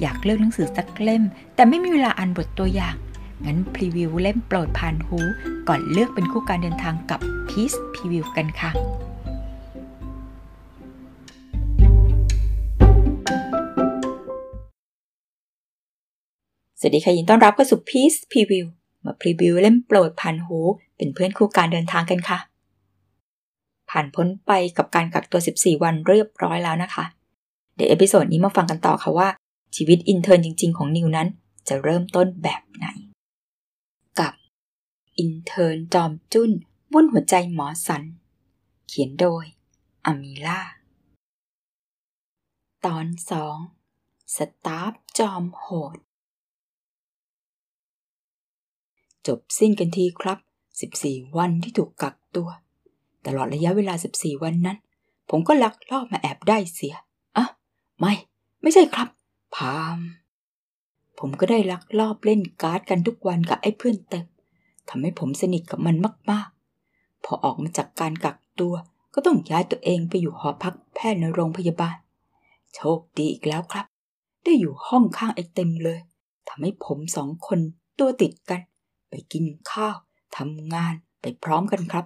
อยากเลือกหนังสือสักเล่ม แต่ไม่มีเวลาอ่านบทตัวอย่าง งั้นพรีวิวเล่มโปรดผ่านหู ก่อนเลือกเป็นคู่การเดินทางกับพีซพรีวิวกันค่ะสวัสดีค่ะยินต้อนรับเข้าสู่พีซพรีวิวมาพรีวิวเล่มโปรดผ่านหู เป็นเพื่อนคู่การเดินทางกันค่ะ ผ่านพ้นไปกับการกักตัว 14 วันเรียบร้อยแล้วนะคะ เดี๋ยว episode นี้มาฟังกันต่อค่ะว่า ชีวิต intern จริง ๆ ของนิวนั้นจะเริ่มต้นแบบไหน กับ intern จอมจุ้นวุ่นหัวใจหมอศัลย์ เขียนโดยอามีร่า ตอนสอง staff จอมโหด จบสิ้นกันทีครับ 14 วันที่ถูกกักตัว ตลอดระยะเวลา 14 วันนั้น ผมก็ลักลอบมาแอบได้เสียอะไม่ ไม่ใช่ครับ พาม ผมก็ได้ลักลอบเล่นการ์ดกันทุกวันกับไอ้เพื่อนเต็มทำให้ผมสนิทกับมันมาก ๆ พอออกมาจากการกักตัวก็ต้องย้ายตัวเองไปอยู่หอพักแพทย์ในโรงพยาบาล โชคดีอีกแล้วครับ ได้อยู่ห้องข้างไอ้เต็มเลยทำให้ผมสองคนตัวติดกัน ไปกินข้าวทำงานไปพร้อมกันครับ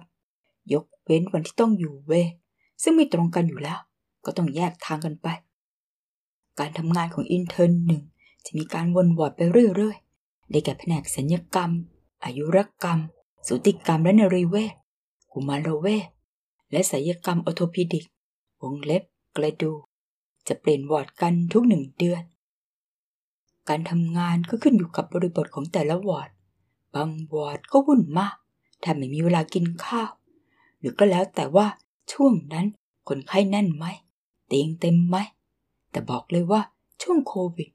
ยกเว้นวันที่ต้องอยู่เวรซึ่งไม่ตรงกันอยู่แล้ว ก็ต้องแยกทางกันไป การทำงานของ intern หนึ่งจะมีการวนวอร์ดไปเรื่อยๆ ได้แก่แผนกศัลยกรรม อายุรกรรม สูติกรรมและนรีเวชกุมารเวชและศัลยกรรม orthopedic วงเล็บกระดูก จะเปลี่ยนวอร์ดกันทุกหนึ่งเดือน การทำงานก็ขึ้นอยู่กับบริบทของแต่ละวอร์ด บางวอร์ดก็วุ่นมากแทบไม่มีเวลากินข้าว หรือก็แล้วแต่ว่าช่วงนั้นคนไข้แน่นไหม เตียงเต็มไหม แต่บอกเลยว่าช่วงโควิด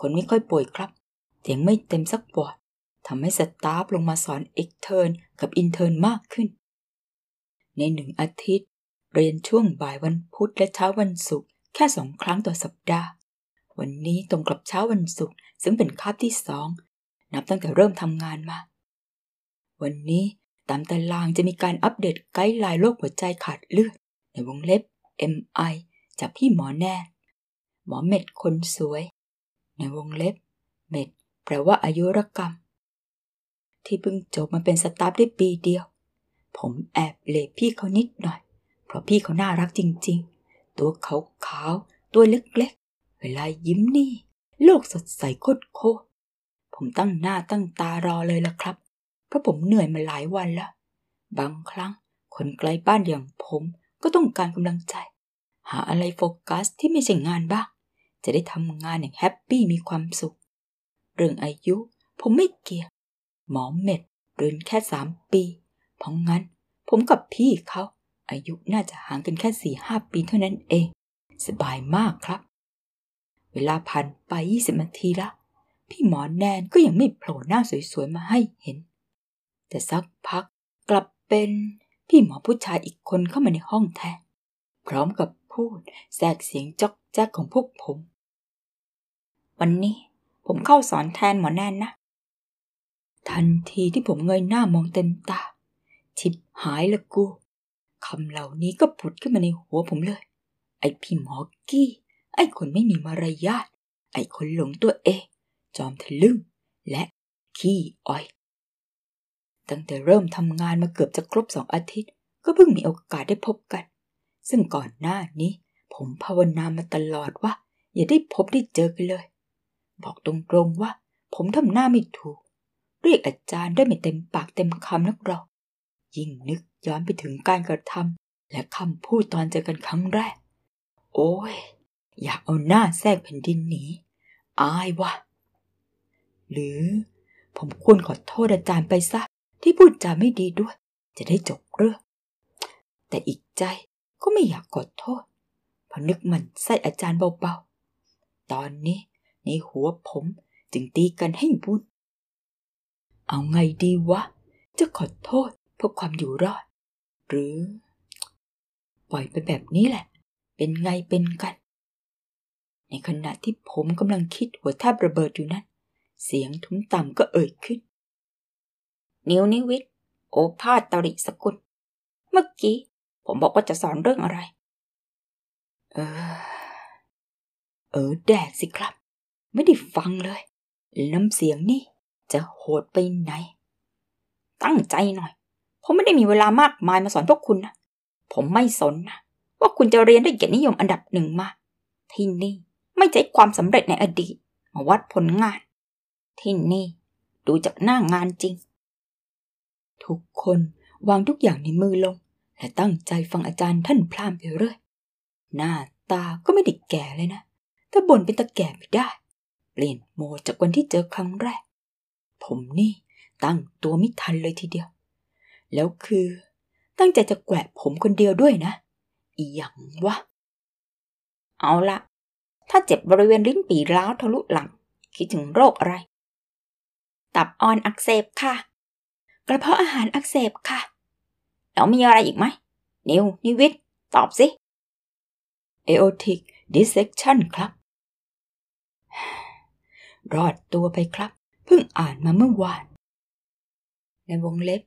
คนไม่ค่อยป่วยครับ เตียงไม่เต็มสักวอร์ดทำให้ staff ลงมาสอน extern กับ intern มากขึ้น ในหนึ่งอาทิตย์ เรียนช่วงบ่ายวันพุธและเช้าวันศุกร์แค่สองครั้งต่อสัปดาห์ วันนี้ตรงกับเช้าวันศุกร์ซึ่งเป็นคาบที่สอง นับตั้งแต่เริ่มทำงานมา วันนี้ตามตารางจะมีการอัปเดตไกด์ไลน์โรคหัวใจขาดเลือด ในวงเล็บ MI จากพี่หมอแน่ หมอเม็ดคนสวย ในวงเล็บ เม็ดแปลว่าอายุรกรรม ที่เพิ่งจบมาเป็นสตาฟได้ปีเดียว ผมแอบเลพี่เขานิดหน่อย เพราะพี่เขาน่ารักจริง ๆ ตัวขาวขาวๆตัวเล็กๆ เวลายิ้มนี่ โลกสดใสโคตรโคตรผมตั้งหน้าตั้งตารอเลยล่ะครับ เพราะผมเหนื่อยมาหลายวันแล้ว บางครั้งคนไกลบ้านอย่างผมก็ต้องการกำลังใจ หาอะไรโฟกัสที่ไม่ใช่งานบ้าง จะได้ทำงานอย่างแฮปปี้มีความสุข เรื่องอายุผมไม่เกี่ยงหมอเม็ดเรียนแค่สามปี เพราะงั้นผมกับพี่เขาอายุน่าจะห่างกันแค่สี่ห้าปีเท่านั้นเอง สบายมากครับ เวลาผ่านไปยี่สิบนาทีละ พี่หมอแนนก็ยังไม่โผล่หน้าสวยๆมาให้เห็น แต่สักพักกลับเป็นพี่หมอผู้ชายอีกคนเข้ามาในห้องแทนพร้อมกับ พูดแทรกเสียงจอกแจ๊กของพวกผม วันนี้ผมเข้าสอนแทนหมอแนนนะ ทันทีที่ผมเงยหน้ามองเต็มตา ชิบหายละกูคำเหล่านี้ก็ผุดขึ้นมาในหัวผมเลย ไอพี่หมอกี้ ไอคนไม่มีมารยาท ไอคนหลงตัวเอง จอมทะลึ่ง และขี้อ้อย ตั้งแต่เริ่มทำงานมาเกือบจะครบสองอาทิตย์ ก็เพิ่งมีโอกาสได้พบกัน ซึ่งก่อนหน้านี้ ผมภาวนามาตลอดว่า อย่าได้พบได้เจอกันเลย บอกตรงๆว่า ผมทำหน้าไม่ถูก เรียกอาจารย์ได้ไม่เต็มปากเต็มคำนักหรอกยิ่งนึกย้อนไปถึงการกระทำและคำพูดตอนเจอกันครั้งแรก โอ้ย อยากเอาหน้าแทรกแผ่นดินหนีอายว่ะ หรือ ผมควรขอโทษอาจารย์ไปซะ ที่พูดจาไม่ดีด้วย จะได้จบเรื่อง แต่อีกใจ ก็ไม่อยากขอโทษพราะนึกมันไส้อาจารย์เบาๆ ตอนนี้ในหัวผมจึงตีกันให้วุ่น เอาไงดีวะ จะขอโทษเพื่อความอยู่รอด หรือ ปล่อยไปแบบนี้แหละ เป็นไงเป็นกัน ในขณะที่ผมกำลังคิดหัวแทบระเบิดอยู่นั้น เสียงทุ้มต่ำก็เอ่ยขึ้น นิวนิวิทย์โอภาสตริสกุล เมื่อกี้ ผมบอกว่าจะสอนเรื่องอะไร เออ เออแดกสิครับ ไม่ได้ฟังเลยน้ำเสียงนี่ จะโหดไปไหน ตั้งใจหน่อย ผมไม่ได้มีเวลามากมายมาสอนพวกคุณนะ ผมไม่สนนะว่าคุณจะเรียนได้เกียรตินิยมอันดับหนึ่งมา ที่นี่ไม่ใช่ความสำเร็จในอดีต มาวัดผลงาน ที่นี่ดูจากหน้างานจริง ทุกคนวางทุกอย่างในมือลง และตั้งใจฟังอาจารย์ท่านพรามไปเรื่อย หน้าตาก็ไม่ได้แก่เลยนะถ้าบ่นเป็นตาแก่ไม่ได้ เปลี่ยนโหมดจากวันที่เจอครั้งแรก ผมนี่ตั้งตัวไม่ทันเลยทีเดียว แล้วคือ ตั้งใจจะแกะผมคนเดียวด้วยนะ อีหยังวะ เอาละ ถ้าเจ็บบริเวณลิ้นปีร้าวทะลุหลัง คิดถึงโรคอะไร ตับอ่อนอักเสบค่ะ กระเพาะอาหารอักเสบค่ะ แล้วมีอะไรอีกไหม นิว นิวิทตอบสิ aortic dissection ครับ รอดตัวไปครับ เพิ่งอ่านมาเมื่อวาน ในวงเล็บ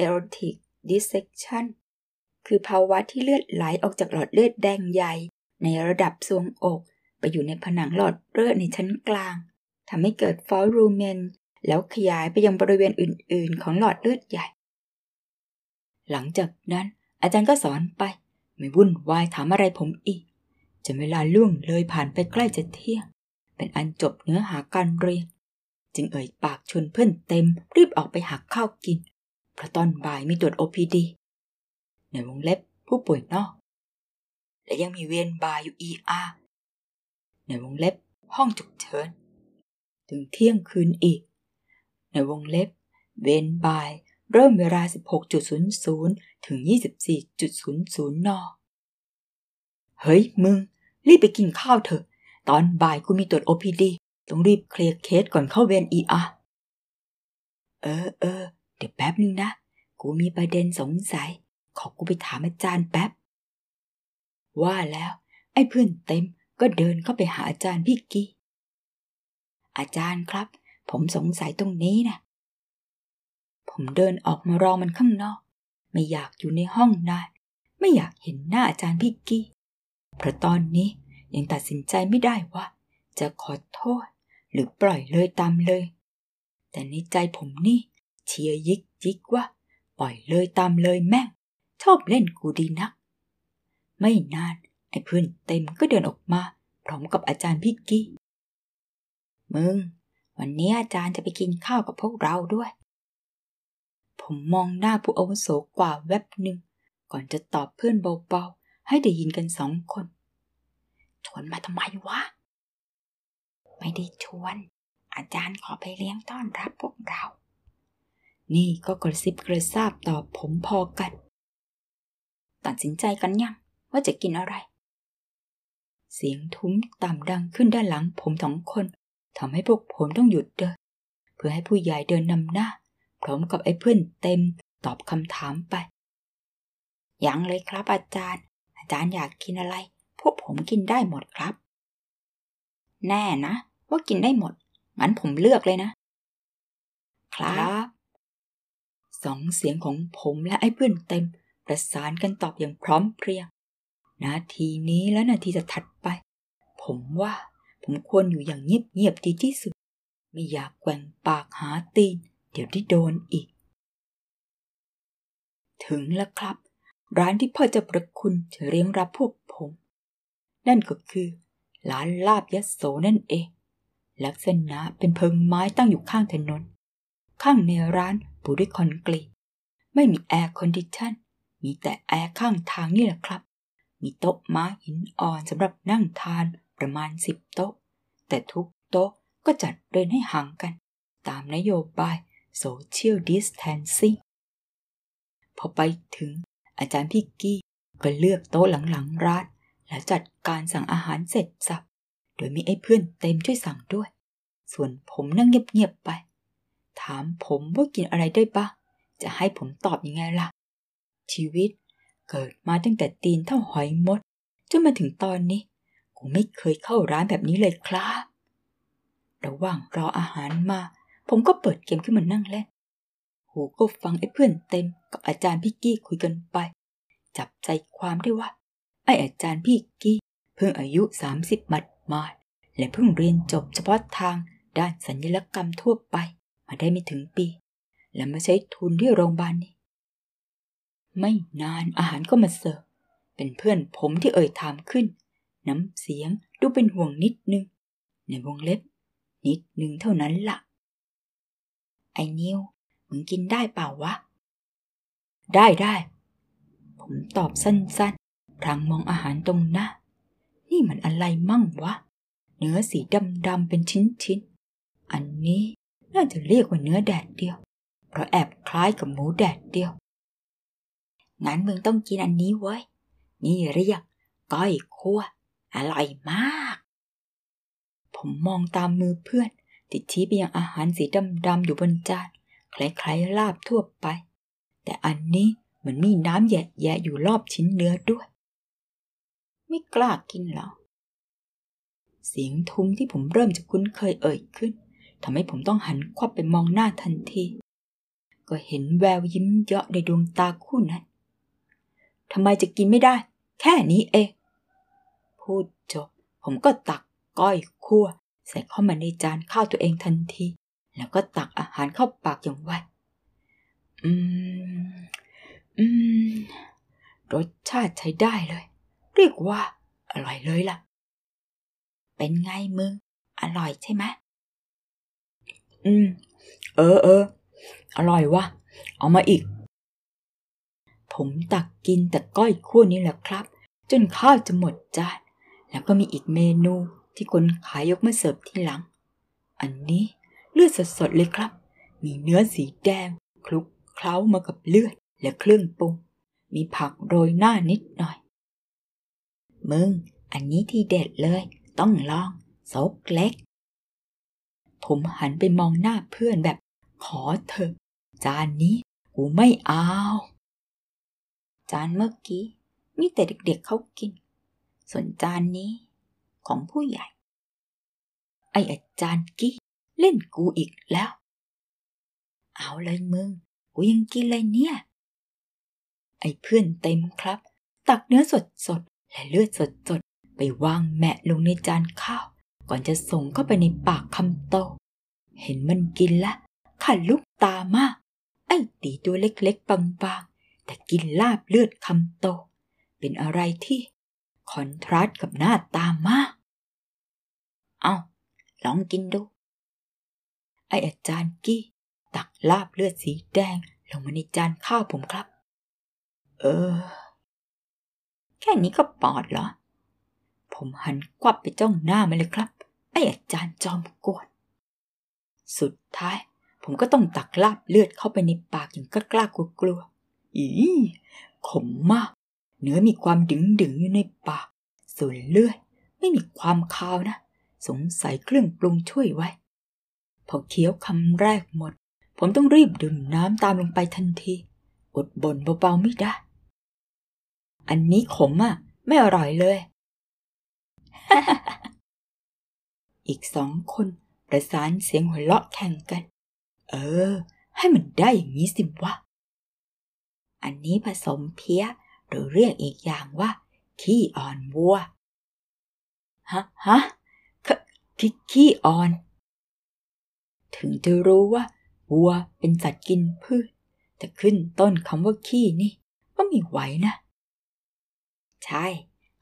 aortic dissection คือภาวะที่เลือดไหลออกจากหลอดเลือดแดงใหญ่ ในระดับทรวงอก ไปอยู่ในผนังหลอดเลือดในชั้นกลางทำให้เกิดฟอลรูเมนแล้วขยายไปยังบริเวณอื่น ๆ ของหลอดเลือดใหญ่ หลังจากนั้นอาจารย์ก็สอนไป ไม่วุ่นวายถามอะไรผมอีก จนเวลาล่วงเลยผ่านไปใกล้จะเที่ยง เป็นอันจบเนื้อหาการเรียน จึงเอ่ยปากชวนเพื่อนเต็ม รีบออกไปหักข้าวกิน เพราะตอนบ่ายมีตรวจ OPD ในวงเล็บผู้ป่วยนอก และยังมีเวียนบ่ายอยู่ ER ในวงเล็บห้องฉุกเฉิน ถึงเที่ยงคืนอีก ในวงเล็บเวนบ่าย เริ่มเวลา 16.00 ถึง 24.00 น เฮ้ยมึง รีบไปกินข้าวเถอะ ตอนบ่ายกูมีตรวจ OPD ต้องรีบเคลียร์เคสก่อนเข้าเวร ER เออเออ เดี๋ยวแป๊บนึงนะ กูมีประเด็นสงสัย ขอกูไปถามอาจารย์แป๊บ ว่าแล้ว ไอ้เพื่อนเต็มก็เดินเข้าไปหาอาจารย์พี่กี้ อาจารย์ครับ ผมสงสัยตรงนี้นะ ผมเดินออกมารอมันข้างนอก ไม่อยากอยู่ในห้องนานไม่อยากเห็นหน้าอาจารย์พี่กี้ เพราะตอนนี้ยังตัดสินใจไม่ได้ว่า จะขอโทษ หรือปล่อยเลยตามเลย แต่ในใจผมนี่ เชียร์ยิกยิกว่า ปล่อยเลยตามเลยแม่ง ชอบเล่นกูดีนัก ไม่นานไอ้เพื่อนเต็มก็เดินออกมา พร้อมกับอาจารย์พิกกี้ มึง วันนี้อาจารย์จะไปกินข้าวกับพวกเราด้วย ผมมองหน้าผู้อาวุโสกว่าแวบหนึ่ง ก่อนจะตอบเพื่อนเบาๆ ให้ได้ยินกันสองคนชวนมาทำไมวะ ไม่ได้ชวน อาจารย์ขอไปเลี้ยงต้อนรับพวกเรา นี่ก็กระซิบกระซาบตอบผมพอกัน ตัดสินใจกันยังว่าจะกินอะไร เสียงทุ้มต่ำดังขึ้นด้านหลังผมสองคนทำให้พวกผมต้องหยุดเดิน เพื่อให้ผู้ใหญ่เดินนำหน้า พร้อมกับไอ้เพื่อนเต็มตอบคำถามไป ยังเลยครับอาจารย์ อาจารย์อยากกินอะไร พวกผมกินได้หมดครับ แน่นะ ว่ากินได้หมด งั้นผมเลือกเลยนะ ครับสองเสียงของผมและไอ้เพื่อนเต็ม ประสานกันตอบอย่างพร้อมเพรียง นาทีนี้และนาทีจะถัดไป ผมว่าผมควรอยู่อย่างเงียบๆดีที่สุด ไม่อยากแกว่งปากหาตีน เดี๋ยวได้โดนอีก ถึงแล้วครับ ร้านที่พ่อเจ้าประคุณจะเลี้ยงรับพวกผม นั่นก็คือร้านลาบยัสโสนั่นเอง ลักษณะเป็นเพิงไม้ตั้งอยู่ข้างถนน ข้างในร้านปูด้วยคอนกรีตไม่มี air condition มีแต่แอร์ข้างทางนี่แหละครับ มีโต๊ะม้าหินอ่อนสำหรับนั่งทานประมาณสิบโต๊ะ แต่ทุกโต๊ะก็จัดเดินให้ห่างกัน ตามนโยบาย Social Distancing พอไปถึงอาจารย์พี่กี้ก็เลือกโต๊ะหลังๆร้านแล้วจัดการสั่งอาหารเสร็จสับ โดยมีไอ้เพื่อนเต็มช่วยสั่งด้วย ส่วนผมนั่งเงียบๆไป ถามผมว่ากินอะไรได้บ้างจะให้ผมตอบยังไงล่ะ ชีวิตเกิดมาตั้งแต่ตีนเท่าหอยมดจนมาถึงตอนนี้กูไม่เคยเข้าร้านแบบนี้เลยครับ ระหว่างรออาหารมา ผมก็เปิดเกมขึ้นมานั่งเล่น หูก็ฟังไอ้เพื่อนเต็มกับอาจารย์พี่กี้คุยกันไป จับใจความได้ว่า ไอ้อาจารย์พี่กี้เพิ่งอายุสามสิบมัดมาและเพิ่งเรียนจบเฉพาะทางด้านสัญญลกรรมทั่วไปมาได้ไม่ถึงปี และมาใช้ทุนที่โรงพยาบาลนี้ ไม่นานอาหารก็มาเสิร์ฟเป็นเพื่อนผมที่เอ่ยถามขึ้น น้ำเสียงดูเป็นห่วงนิดนึง ในวงเล็บ นิดนึงเท่านั้นละ่ะ ไอ้นิวมึงกินได้เปล่าวะ ได้ได้ ผมตอบสั้นๆ พลางมองอาหารตรงหน้า นี่มันอะไรมั่งวะ เนื้อสีดำๆเป็นชิ้นๆ อันนี้น่าจะเรียกว่าเนื้อแดดเดียว เพราะแอบคล้ายกับหมูแดดเดียว งั้นมึงต้องกินอันนี้ไว้ นี่เรียกก้อยคั่ว อร่อยมาก ผมมองตามมือเพื่อน ที่ชี้ไปยังอาหารสีดำๆอยู่บนจานคล้ายๆลาบทั่วไป แต่อันนี้เหมือนมีน้ำแยะๆอยู่รอบชิ้นเนื้อด้วย ไม่กล้ากินหรอ เสียงทุ้มที่ผมเริ่มจะคุ้นเคยเอ่ยขึ้นทำให้ผมต้องหันควับไปมองหน้าทันที ก็เห็นแววยิ้มเยาะในดวงตาคู่นั้นทำไมจะกินไม่ได้ แค่นี้เอง พูดจบ ผมก็ตักก้อยคั่ว ใส่เข้ามาในจานข้าวตัวเองทันที แล้วก็ตักอาหารเข้าปากอย่างไวอืม อืม รสชาติใช้ได้เลย เรียกว่า อร่อยเลยล่ะ เป็นไงมึง อร่อยใช่ไหมอืม เออเออ อร่อยวะเอามาอีก ผมตักกินแต่ก้อยคั่วนี้แหละครับ จนข้าวจะหมดจาน แล้วก็มีอีกเมนู ที่คนขายยกมาเสิร์ฟที่หลัง อันนี้เลือดสดๆเลยครับ มีเนื้อสีแดงคลุกเคล้ามากับเลือดและเครื่องปรุง มีผักโรยหน้านิดหน่อย มึง อันนี้ที่เด็ดเลย ต้องลองซกเล็ก ผมหันไปมองหน้าเพื่อนแบบ ขอเถอะ จานนี้กูไม่เอา จานเมื่อกี้ มีแต่เด็กๆเขากิน ส่วนจานนี้ ของผู้ใหญ่ ไออาจารย์กี้เล่นกูอีกแล้ว เอาเลยมึง กูยังกินเลยเนี่ย ไอเพื่อนเต็มครับ ตักเนื้อสดสดและเลือดสดสดไปวางแมะลงในจานข้าว ก่อนจะส่งเข้าไปในปากคำโต เห็นมันกินละขันลูกตามาก ไอ้ตีตัวเล็กๆบางๆแต่กินลาบเลือดคำโต เป็นอะไรที่ คอนทราสต์กับหน้าตามาก เอาลองกินดู ไออาจารย์กี้ ตักลาบเลือดสีแดงลงมาในจานข้าวผมครับ เออ แค่นี้ก็ปอดเหรอ ผมหันกวับไปจ้องหน้ามันเลยครับ ไออาจารย์จอมกวน สุดท้ายผมก็ต้องตักลาบเลือดเข้าไปในปากอย่างกล้ากลัวกลัวๆอีขมมาก เนื้อมีความดึงดึงอยู่ในปาก ส่วนเลือดไม่มีความคาวนะ สงสัยเครื่องปรุงช่วยไว้ พอเคี้ยวคำแรกหมด ผมต้องรีบดื่มน้ำตามลงไปทันที อดบ่นเบาๆไม่ได้ อันนี้ขมอะ ไม่อร่อยเลย อีกสองคนประสานเสียงหัวเราะแข่งกัน เออ ให้มันได้อย่างนี้สิวะ อันนี้ผสมเพี้ย หรือเรียกอีกอย่างว่า ขี้อ่อนวัว ฮะฮะคขี้ขี้อ่อน ถึงจะรู้ว่าวัวเป็นสัตว์กินพืช แต่ขึ้นต้นคำว่าขี้นี่ ก็ม่ไหวนะ ใช่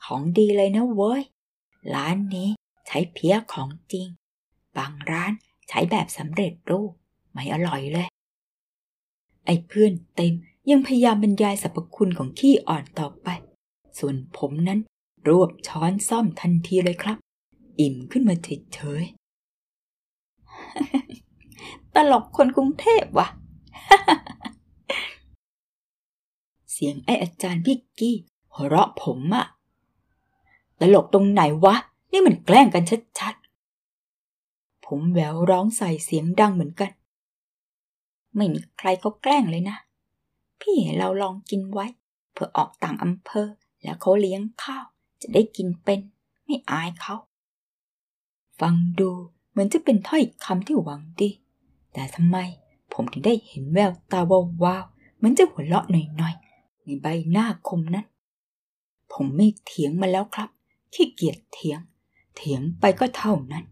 ของดีเลยนะเว้ย ร้านนี้ใช้เพี้ยของจริง บางร้านใช้แบบสำเร็จรูป ไม่อร่อยเลย ไอ้เพื่อนเต็ม ยังพยายามบรรยายสรรพคุณของขี้อ่อนต่อไป ส่วนผมนั้นรวบช้อนซ่อมทันทีเลยครับ อิ่มขึ้นมาเฉยๆตลกคนกรุงเทพว่ะเสียงไอ้อาจารย์พี่กี้หัวเราะผมอะตลกตรงไหนวะ นี่มันแกล้งกันชัดๆ ผมแววร้องใส่เสียงดังเหมือนกัน ไม่มีใครเขาแกล้งเลยนะ พี่เราลองกินไว้ เพื่อออกต่างอำเภอแล้วเขาเลี้ยงข้าว จะได้กินเป็น ไม่อายเขา ฟังดูเหมือนจะเป็นถ้อยคำที่หวังดี แต่ทำไมผมถึงได้เห็นแววตาวาวๆเหมือนจะหัวเราะหน่อยๆ ในใบหน้าคมนั้น ผมไม่เถียงมาแล้วครับ ขี้เกียจเถียง เถียงไปก็เท่านั้น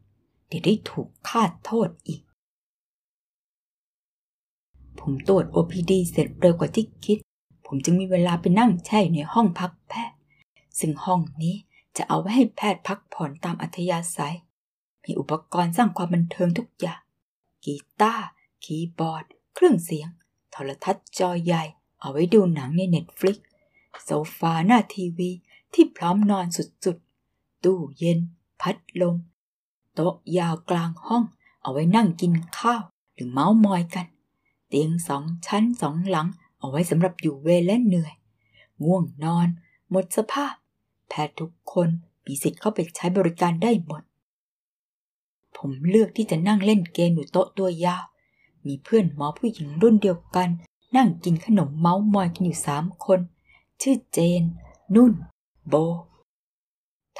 เดี๋ยวได้ถูกคาดโทษอีก ผมตรวจ OPD เสร็จเร็วกว่าที่คิด ผมจึงมีเวลาไปนั่งแช่อยู่ในห้องพักแพทย์ ซึ่งห้องนี้จะเอาไว้ให้แพทย์พักผ่อนตามอัธยาศัย มีอุปกรณ์สร้างความบันเทิงทุกอย่าง กีตาร์ คีย์บอร์ด เครื่องเสียง โทรทัศน์จอใหญ่ เอาไว้ดูหนังใน Netflix โซฟาหน้าทีวีที่พร้อมนอนสุดๆ ตู้เย็น พัดลม โต๊ะยาวกลางห้อง เอาไว้นั่งกินข้าว หรือเมาส์มอยกัน เตียงสองชั้นสองหลัง เอาไว้สำหรับอยู่เวรและเหนื่อย ง่วงนอน หมดสภาพ แพทย์ทุกคนมีสิทธิ์เข้าไปใช้บริการได้หมด ผมเลือกที่จะนั่งเล่นเกมอยู่โต๊ะตัวยาว มีเพื่อนหมอผู้หญิงรุ่นเดียวกัน นั่งกินขนมเมาส์มอยกันอยู่สามคน ชื่อเจน นุ่น โบ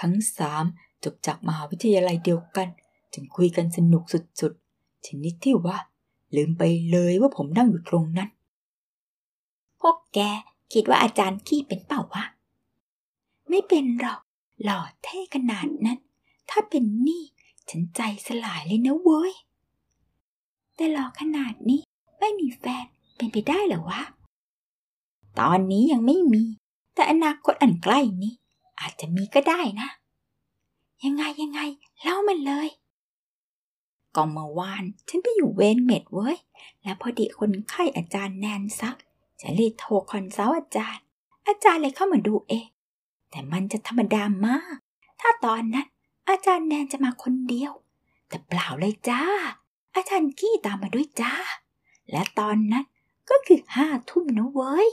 ทั้งสามจบจากมหาวิทยาลัยเดียวกัน จึงคุยกันสนุกสุดๆชนิดที่ว่า ลืมไปเลยว่าผมนั่งอยู่ตรงนั้น พวกแกคิดว่าอาจารย์ขี้เป็นเปล่าวะ ไม่เป็นหรอก หล่อเท่ขนาดนั้น ถ้าเป็นนี่ฉันใจสลายเลยนะเว้ย แต่หล่อขนาดนี้ไม่มีแฟนเป็นไปได้เหรอวะ ตอนนี้ยังไม่มี แต่อนาคตอันใกล้นี้ อาจจะมีก็ได้นะ ยังไงยังไงเล่ามันเลย ก็เมื่อวาน ฉันไปอยู่เวนเมดเว้ย แล้วพอดีคนไข้อาจารย์แนนซัก ฉันเลยโทรคอนซัลท์อาจารย์ อาจารย์เลยเข้ามาดูเอง แต่มันจะธรรมดามาก ถ้าตอนนั้น อาจารย์แนนจะมาคนเดียว แต่เปล่าเลยจ้า อาจารย์กี้ตามมาด้วยจ้า และตอนนั้นก็คือห้าทุ่มนะเว้ย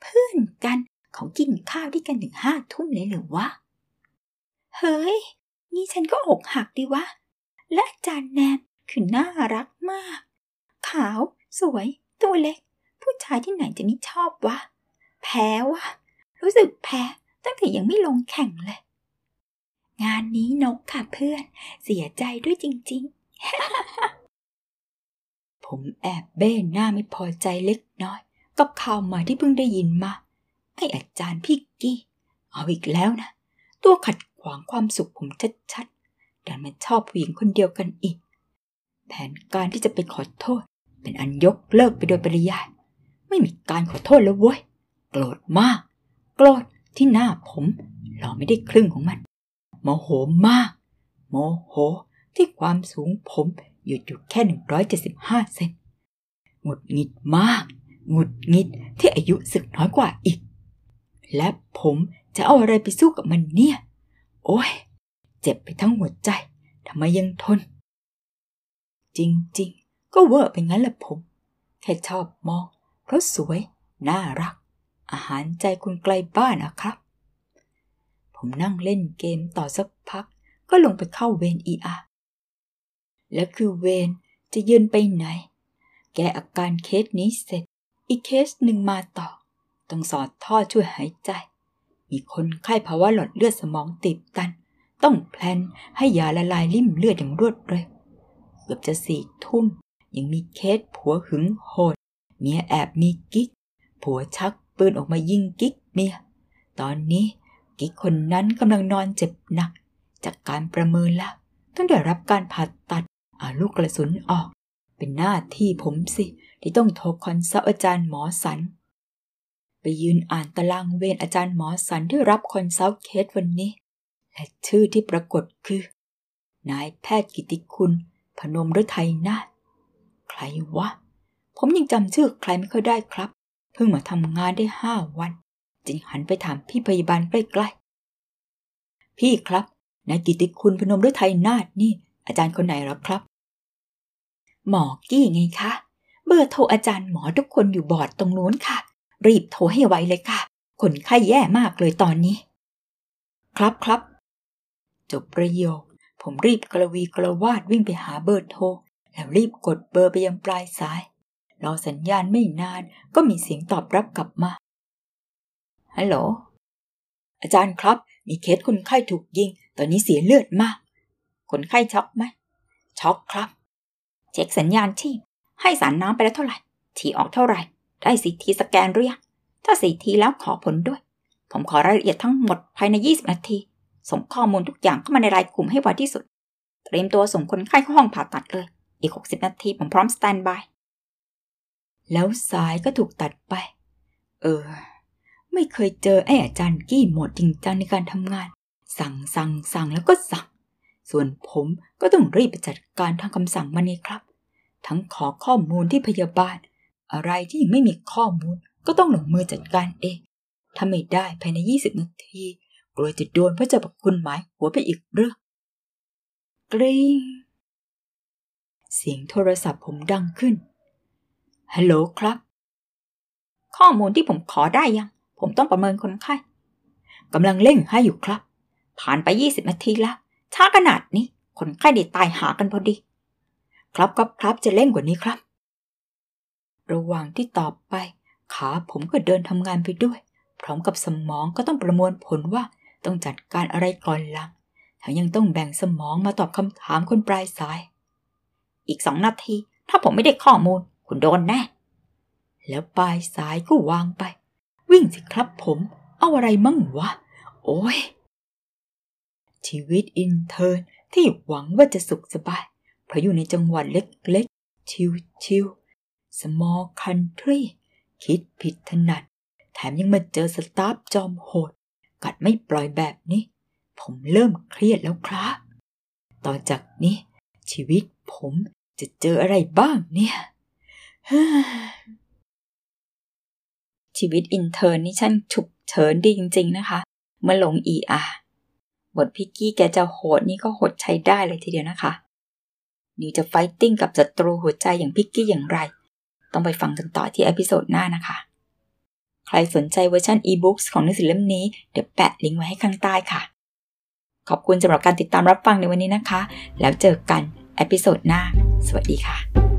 เพื่อนกันเขากินข้าวด้วยกันถึงห้าทุ่มเลยหรือวะ เฮ้ย นี่ฉันก็อกหักดีวะ และอาจารย์แนนคือน่ารักมาก ขาว สวย ตัวเล็ก ผู้ชายที่ไหนจะไม่ชอบวะ แพ้วะ รู้สึกแพ้ตั้งแต่ยังไม่ลงแข่งเลย งานนี้นกค่ะเพื่อน เสียใจด้วยจริง ๆ ผมแอบเบ้หน้าไม่พอใจเล็กน้อย กับข่าวใหม่ที่เพิ่งได้ยินมาไออาจารย์พี่กี้ เอาอีกแล้วนะ ตัวขัดขวางความสุขผมชัดๆ ดันมาชอบผู้หญิงคนเดียวกันอีก แผนการที่จะไปขอโทษ เป็นอันยกเลิกไปโดยปริยาย ไม่มีการขอโทษแล้วเว้ย โกรธมาก โกรธที่หน้าผมเราไม่ได้ครึ่งของมัน โมโหมาก โมโหที่ความสูงผมหยุดอยู่แค่ 175 เซนหงุดหงิดมาก หงุดหงิดที่อายุสึกน้อยกว่าอีก และผมจะเอาอะไรไปสู้กับมันเนี่ย โอ้ย เจ็บไปทั้งหัวใจทำไมยังทน จริงๆ ก็เวอร์ไปงั้นแหละผม แค่ชอบมองเพราะสวย น่ารัก อาหารใจคุณไกลบ้านนะครับ ผมนั่งเล่นเกมต่อสักพัก ก็ลงไปเข้าเวร ER และคือเวรจะเยินไปไหน แก้อาการเคสนี้เสร็จ อีกเคสหนึ่งมาต่อ ต้องสอดท่อช่วยหายใจ มีคนไข้ภาวะหลอดเลือดสมองตีบตัน ต้อง plan ให้ยาละลายลิ่มเลือดอย่างรวดเร็วเกือบจะสี่ทุ่มยังมีเคสผัวหึงโหด เมียแอบมีกิ๊ก ผัวชักปืนออกมายิงกิ๊กเมีย ตอนนี้กิ๊กคนนั้นกำลังนอนเจ็บหนัก จากการประเมินแล้วต้องได้รับการผ่าตัดเอาลูกกระสุนออก เป็นหน้าที่ผมสิ ที่ต้องโทร consult อาจารย์หมอศัลย์ ไปยืนอ่านตารางเวรอาจารย์หมอศัลย์ที่รับ consult เคสวันนี้ และชื่อที่ปรากฏคือ นายแพทย์กิติคุณ พนมฤทัยนาถใครวะ ผมยังจำชื่อใครไม่ค่อยได้ครับ เพิ่งมาทำงานได้ห้าวัน จึงหันไปถามพี่พยาบาลใกล้ๆ พี่ครับนายกิติคุณพนมฤทัยนาถนี่ อาจารย์คนไหนหรอครับ หมอกี้ไงคะ เบอร์โทรอาจารย์หมอทุกคนอยู่บอร์ดตรงนู้นค่ะ รีบโทรให้ไวเลยค่ะ คนไข้แย่มากเลยตอนนี้ ครับครับ จบประโยค ผมรีบกระวีกระวาดวิ่งไปหาเบอร์โทร แล้วรีบกดเบอร์ไปยังปลายสาย รอสัญญาณไม่นานก็มีเสียงตอบรับกลับมา ฮัลโหล อาจารย์ครับ มีเคสคนไข้ถูกยิง ตอนนี้เสียเลือดมาก คนไข้ช็อกไหม ช็อกครับ เช็คสัญญาณที่ให้สารน้ำไปแล้วเท่าไหร่ทีออกเท่าไหร่ ได้สีทีสแกนหรือยังถ้าสีทีแล้วขอผลด้วย ผมขอรายละเอียดทั้งหมดภายใน 20 นาที ส่งข้อมูลทุกอย่างเข้ามาในรายกลุ่มให้ไวที่สุด เตรียมตัวส่งคนไข้เข้าห้องผ่าตัดเลย อีก 60 นาทีผมพร้อมสแตนบาย แล้วสายก็ถูกตัดไป เออ ไม่เคยเจอไอ้อาจารย์กี้หมดจริงจังในการทำงาน สั่งสั่งสั่งแล้วก็สั่ง ส่วนผมก็ต้องรีบไปจัดการทางคำสั่งมันเองครับ ทั้งขอข้อมูลที่พยาบาล อะไรที่ยังไม่มีข้อมูลก็ต้องลงมือจัดการเองถ้าไม่ได้ภายใน 20 นาที กลัวจะโดนพระเจ้าประคุณหมายหัวไปอีกเรื่องกริงเสียงโทรศัพท์ผมดังขึ้น ฮัลโหลครับ ข้อมูลที่ผมขอได้ยัง ผมต้องประเมินคนไข้กำลังเร่งให้อยู่ครับ ผ่านไป 20 นาทีแล้ว ช้าขนาดนี้ คนไข้ได้ตายหากันพอดี ครับครับครับจะเร่งกว่านี้ครับ ระหว่างที่ตอบไป ขาผมก็เดินทำงานไปด้วย พร้อมกับสมองก็ต้องประมวลผลว่า ต้องจัดการอะไรก่อนหลังทั้งยังต้องแบ่งสมองมาตอบคำถามคนปลายสาย อีกสองนาที ถ้าผมไม่ได้ข้อมูล คุณโดนแน่ แล้วปลายสายก็วางไป วิ่งสิครับผม เอาอะไรมั่งวะ โอ้ย ชีวิต intern ที่หวังว่าจะสุขสบาย เพราะอยู่ในจังหวัดเเล็กๆ ชิวๆ small country คิดผิดถนัด แถมยังมาเจอ staff จอมโหด กัดไม่ปล่อยแบบนี้ ผมเริ่มเครียดแล้วครับ ต่อจากนี้ ชีวิตผมจะเจออะไรบ้างเนี่ยชีวิต intern นี่ช่างฉุกเฉินดีจริง ๆ นะคะ เมื่อลง ER บทพิกกี้แกจะโหดนี่ก็โหดใช้ได้เลยทีเดียวนะคะ นิวจะ fighting กับศัตรูหัวใจอย่างพิกกี้อย่างไร ต้องไปฟังกันต่อที่ episode หน้านะคะ ใครสนใจเวอร์ชันอีบุ๊กของหนังสือเล่มนี้ เดี๋ยวแปะลิงก์ไว้ให้ข้างใต้ค่ะ ขอบคุณสำหรับการติดตามรับฟังในวันนี้นะคะ แล้วเจอกัน episode หน้า สวัสดีค่ะ